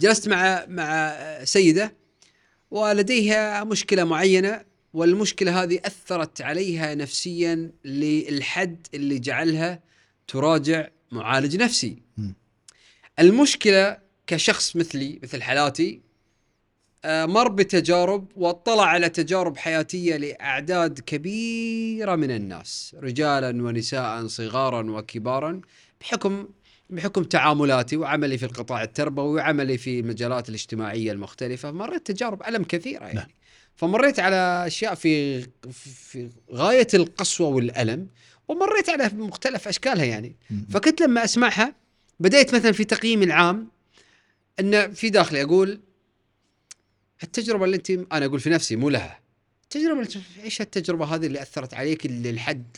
جلست مع مع سيدة ولديها مشكلة معينة والمشكلة هذه أثرت عليها نفسيا للحد اللي جعلها تراجع معالج نفسي. م. المشكلة كشخص مثلي مثل حالاتي مر بتجارب واطلع على تجارب حياتية لأعداد كبيرة من الناس رجالا ونساء صغارا وكبارا بحكم بحكم تعاملاتي وعملي في القطاع التربوي وعملي في المجالات الاجتماعية المختلفة مريت تجارب ألم كثيرة يعني. نعم. فمريت على أشياء في في غاية القسوة والألم ومريت على مختلف أشكالها يعني. فكنت لما أسمعها بديت مثلا في تقييمي العام إن في داخلي أقول التجربة اللي انت أنا أقول في نفسي مو لها. التجربة إيش التجربة هذه اللي أثرت عليك اللي لحد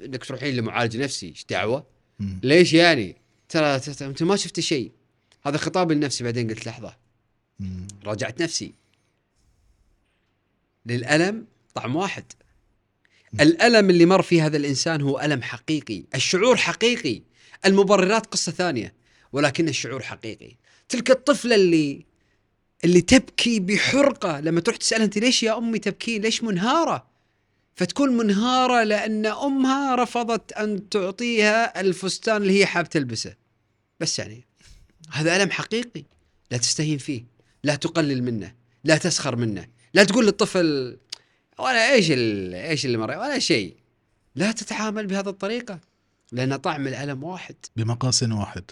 إنك تروحين لمعالج نفسي؟ إيش دعوة؟ ليش يعني؟ ترى أنت ما شفت شيء. هذا خطاب لنفسي بعدين قلت لحظة. مم. راجعت نفسي. للألم طعم واحد. الألم اللي مر فيه هذا الإنسان هو ألم حقيقي. الشعور حقيقي. المبررات قصة ثانية. ولكن الشعور حقيقي. تلك الطفلة اللي اللي تبكي بحرقة. لما تروح تسألها أنت ليش يا أمي تبكين؟ ليش منهارة؟ فتكون منهارة لأن أمها رفضت أن تعطيها الفستان اللي هي حاب تلبسه. بس يعني هذا ألم حقيقي. لا تستهين فيه. لا تقلل منه. لا تسخر منه. لا تقول للطفل ولا إيش إيش اللي مر ولا شيء. لا تتعامل بهذه الطريقة. لأن طعم الألم واحد. بمقاس واحد.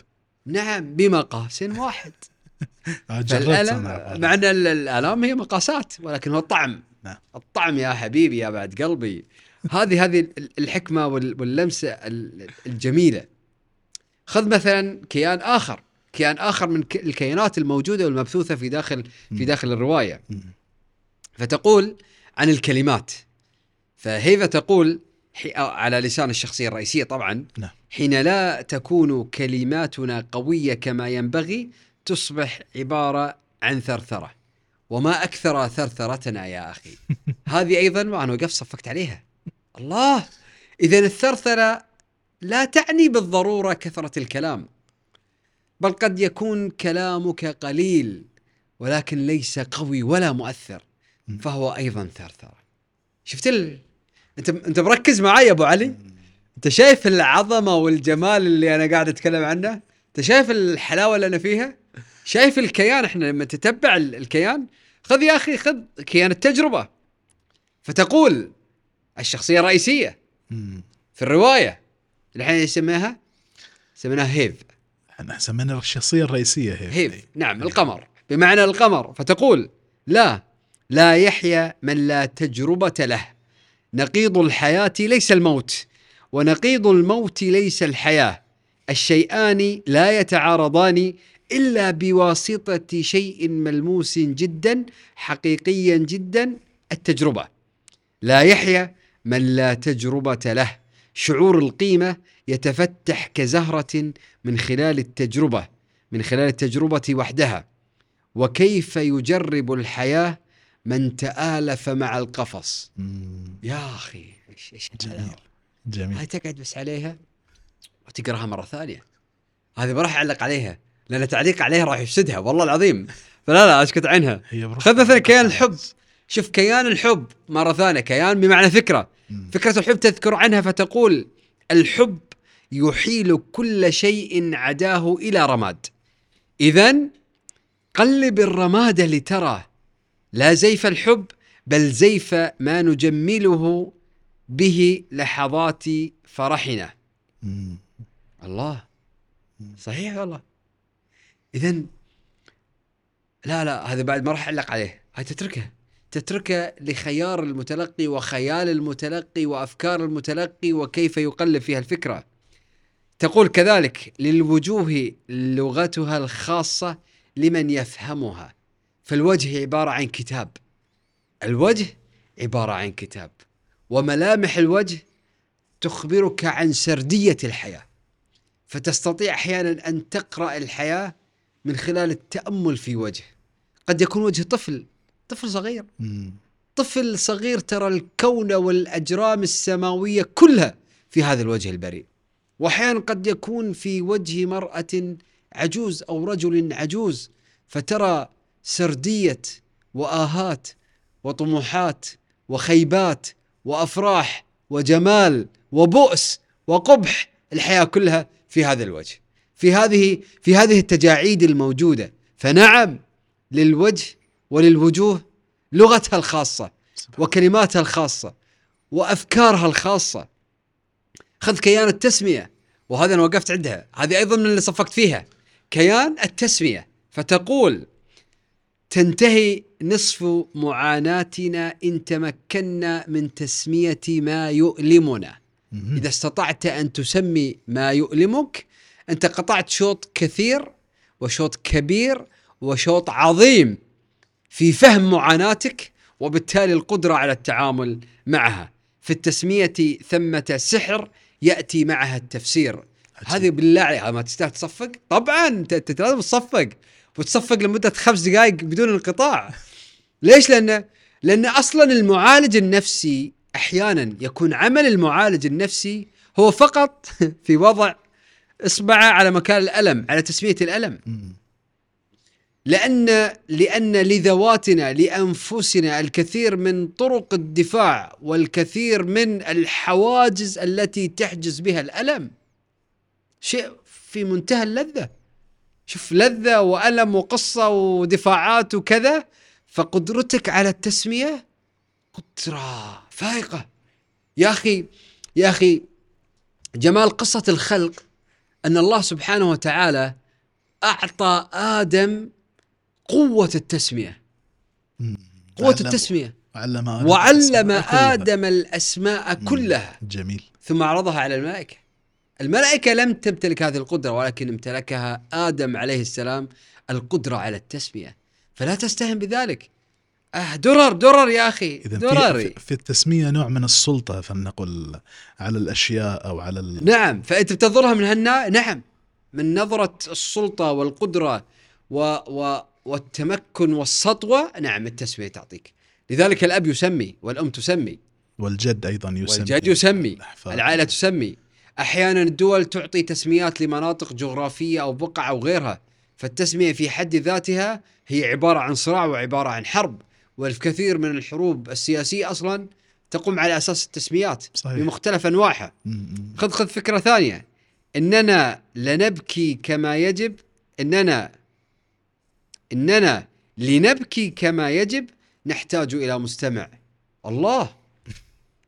نعم بمقاس واحد. آه،. مع ان ال- الالام هي مقاسات ولكن هو الطعم نعم. الطعم يا حبيبي يا بعد قلبي هذه هذه ال- الحكمة وال- واللمسة ال- الجميلة خذ مثلا كيان آخر كيان آخر من الكيانات الموجودة والمبثوثة في داخل في. داخل الرواية. فتقول عن الكلمات فهيفا تقول على لسان الشخصية الرئيسية طبعا نعم. حين لا تكون كلماتنا قوية كما ينبغي تصبح عبارة عن ثرثرة. وما أكثر ثرثرتنا يا أخي. هذه أيضا وأنا وقفت صفقت عليها. الله! إذا الثرثرة لا تعني بالضرورة كثرة الكلام. بل قد يكون كلامك قليل ولكن ليس قوي ولا مؤثر. فهو أيضا ثرثرة. شفت ال... أنت أنت مركز معي يا أبو علي؟ أنت شايف العظمة والجمال اللي أنا قاعد أتكلم عنه؟ أنت شايف الحلاوة اللي أنا فيها؟ شايف الكيان إحنا لما تتبع ال- الكيان خذ يا أخي خذ كيان التجربة. فتقول الشخصية الرئيسية. في الرواية الحين يسميها سميناها هيف. إحنا سمينا الشخصية الرئيسية هيف. هيف. نعم القمر. بمعنى القمر. فتقول لا لا يحيا من لا تجربة له. نقيض الحياة ليس الموت ونقيض الموت ليس الحياة. الشيئان لا يتعارضان إلا بواسطة شيء ملموس جدا حقيقيا جدا التجربة. لا يحيا من لا تجربة له. شعور القيمة يتفتح كزهرة من خلال التجربة من خلال التجربة وحدها. وكيف يجرب الحياة من تآلف مع القفص؟ مم. يا أخي إيش إيش جميل. جميل. هاي تقعد بس عليها وتقراها مرة ثانية. هذه ما راح أعلق عليها. لأن تعليق عليها راح يفسدها والله العظيم. فلا لا أسكت عنها. خذ مثلا كيان الحب. شوف كيان الحب مرة ثانية. كيان بمعنى فكرة. مم. فكرة الحب تذكر عنها فتقول الحب يحيل كل شيء عداه إلى رماد. إذا قلب الرماد لترى. لا زيف الحب بل زيف ما نجمله به لحظات فرحنا. الله. صحيح والله اذا لا لا هذا بعد ما راح أعلق عليه. هاي تتركه تتركه لخيار المتلقي وخيال المتلقي وأفكار المتلقي وكيف يقلب فيها الفكرة. تقول كذلك للوجوه لغتها الخاصة لمن يفهمها. فالوجه عبارة عن كتاب. الوجه عبارة عن كتاب. وملامح الوجه تخبرك عن سردية الحياة. فتستطيع أحيانا أن تقرأ الحياة من خلال التأمل في وجه. قد يكون وجه طفل طفل صغير. مم. طفل صغير ترى الكون والأجرام السماوية كلها في هذا الوجه البريء. وأحيانا قد يكون في وجه مرأة عجوز أو رجل عجوز فترى سردية وآهات وطموحات وخيبات وأفراح وجمال وبؤس وقبح الحياة كلها في هذا الوجه. في هذه في هذه التجاعيد الموجودة. فنعم للوجه وللوجوه لغتها الخاصة وكلماتها الخاصة وأفكارها الخاصة. خذ كيان التسمية وهذا أنا وقفت عندها. هذه أيضا من اللي صفقت فيها. كيان التسمية. فتقول تنتهي نصف معاناتنا إن تمكنا من تسمية ما يؤلمنا. إذا استطعت أن تسمي ما يؤلمك انت قطعت شوط كثير وشوط كبير وشوط عظيم في فهم معاناتك وبالتالي القدرة على التعامل معها. في التسمية ثمة سحر يأتي معها التفسير. هذه بالله عليك ما تستاهل تصفق؟ طبعا انت لازم تصفق. وتصفق لمدة خمس دقائق بدون انقطاع. ليش؟ لأن لأن أصلا المعالج النفسي أحيانا يكون عمل المعالج النفسي هو فقط في وضع إصبعه على مكان الألم على تسمية الألم. لأن لأن لذواتنا لأنفسنا الكثير من طرق الدفاع والكثير من الحواجز التي تحجز بها الألم. شيء في منتهى اللذة. شوف لذة وألم وقصة ودفاعات وكذا فقدرتك على التسمية قدرة فائقة. يا أخي يا أخي جمال قصة الخلق أن الله سبحانه وتعالى أعطى آدم قوة التسمية. قوة التسمية. وعلم آدم, وعلم آدم الأسماء كلها. جميل. ثم عرضها على الملائكة. الملائكة لم تمتلك هذه القدرة ولكن امتلكها آدم عليه السلام القدرة على التسمية. فلا تستهن بذلك. أه درر درر يا أخي إذا درر. في, في التسمية نوع من السلطة فلنقل على الأشياء أو على ال... نعم فأنت بتنظرها من هالنا نعم. من نظرة السلطة والقدرة و, و والتمكن والسطوة نعم التسمية تعطيك. لذلك الأب يسمي والأم تسمي. والجد أيضا يسمي. والجد يسمي العائلة تسمي. أحيانا الدول تعطي تسميات لمناطق جغرافية أو بقع أو غيرها فالتسمية في حد ذاتها هي عبارة عن صراع وعبارة عن حرب. والكثير من الحروب السياسية أصلا تقوم على أساس التسميات صحيح. بمختلف أنواعها. خذ خذ فكرة ثانية. إننا لنبكي كما يجب إننا إننا لنبكي كما يجب نحتاج إلى مستمع. الله!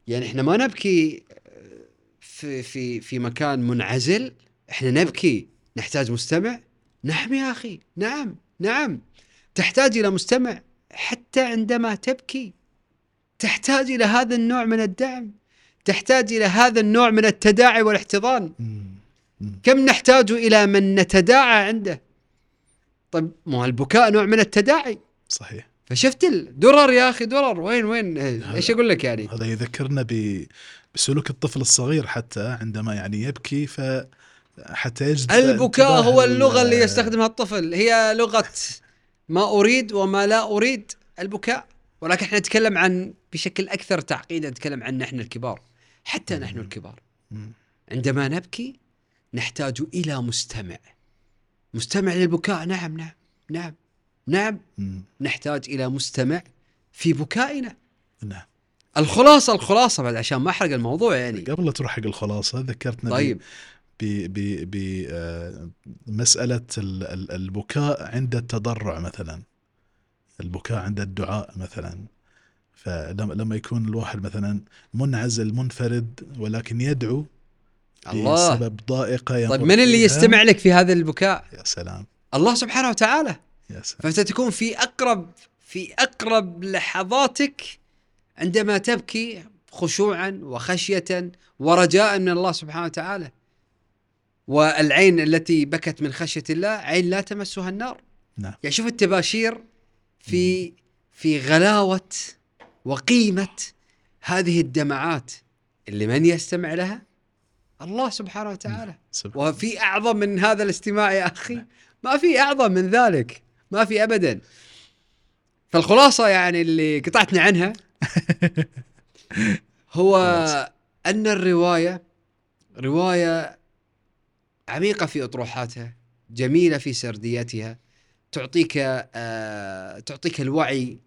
يعني إحنا ما نبكي في في في مكان منعزل. إحنا نبكي. نحتاج مستمع؟ نعم يا أخي. نعم نعم. تحتاج إلى مستمع؟ حتى عندما تبكي تحتاج إلى هذا النوع من الدعم تحتاج إلى هذا النوع من التداعي والاحتضان. كم نحتاج إلى من نتداعى عنده؟ طيب مو البكاء نوع من التداعي. صحيح. فشفت الدرر يا أخي درر. وين وين؟ إيش أقول لك يعني؟ هذا يذكرنا بسلوك الطفل الصغير حتى عندما يعني يبكي ف حتى يجد البكاء هو اللغة اللي يستخدمها الطفل. هي لغة ما أريد وما لا أريد البكاء. ولكن إحنا نتكلم عن بشكل أكثر تعقيدا نتكلم عن نحن الكبار. حتى نحن الكبار. عندما نبكي نحتاج إلى مستمع. مستمع للبكاء. نعم نعم نعم نعم. نحتاج إلى مستمع في بكائنا. نعم. الخلاصة الخلاصة بعد عشان ما أحرق الموضوع يعني. قبل لا تروح حق الخلاصة ذكرتنا طيب. بمساله البكاء عند التضرع مثلا. البكاء عند الدعاء مثلا. فلما يكون الواحد مثلا منعزل منفرد ولكن يدعو الله. بسبب ضائقة طيب من اللي يستمع لك في هذا البكاء؟ يا سلام. الله سبحانه وتعالى. يا سلام. فأنت تكون في أقرب في أقرب لحظاتك عندما تبكي خشوعا وخشيه ورجاء من الله سبحانه وتعالى. والعين التي بكت من خشية الله عين لا تمسها النار. نعم. يعني شوف التباشير في في غلاوة وقيمة هذه الدمعات اللي من يستمع لها؟ الله سبحانه وتعالى. سبحانه. وفي أعظم من هذا الاستماع يا أخي؟ ما في أعظم من ذلك. ما في ابدا. فالخلاصة يعني اللي قطعتنا عنها هو أن الرواية رواية عميقة في أطروحاتها جميلة في سرديتها تعطيك آه تعطيك الوعي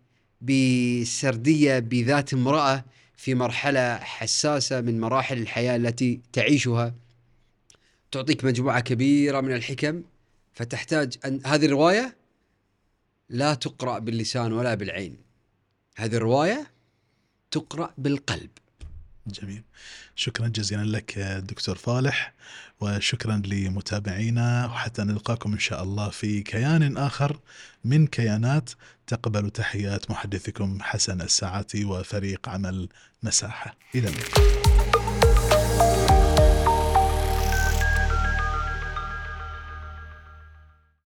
بسردية بذات امرأة في مرحلة حساسة من مراحل الحياة التي تعيشها. تعطيك مجموعة كبيرة من الحكم فتحتاج أن هذه الرواية لا تقرأ باللسان ولا بالعين. هذه الرواية تقرأ بالقلب. جميل. شكرا جزيلا لك دكتور فالح وشكرا لمتابعينا وحتى نلقاكم إن شاء الله في كيان آخر من كيانات. تقبل تحيات محدثكم حسن الساعاتي وفريق عمل مساحة. إلى اللقاء.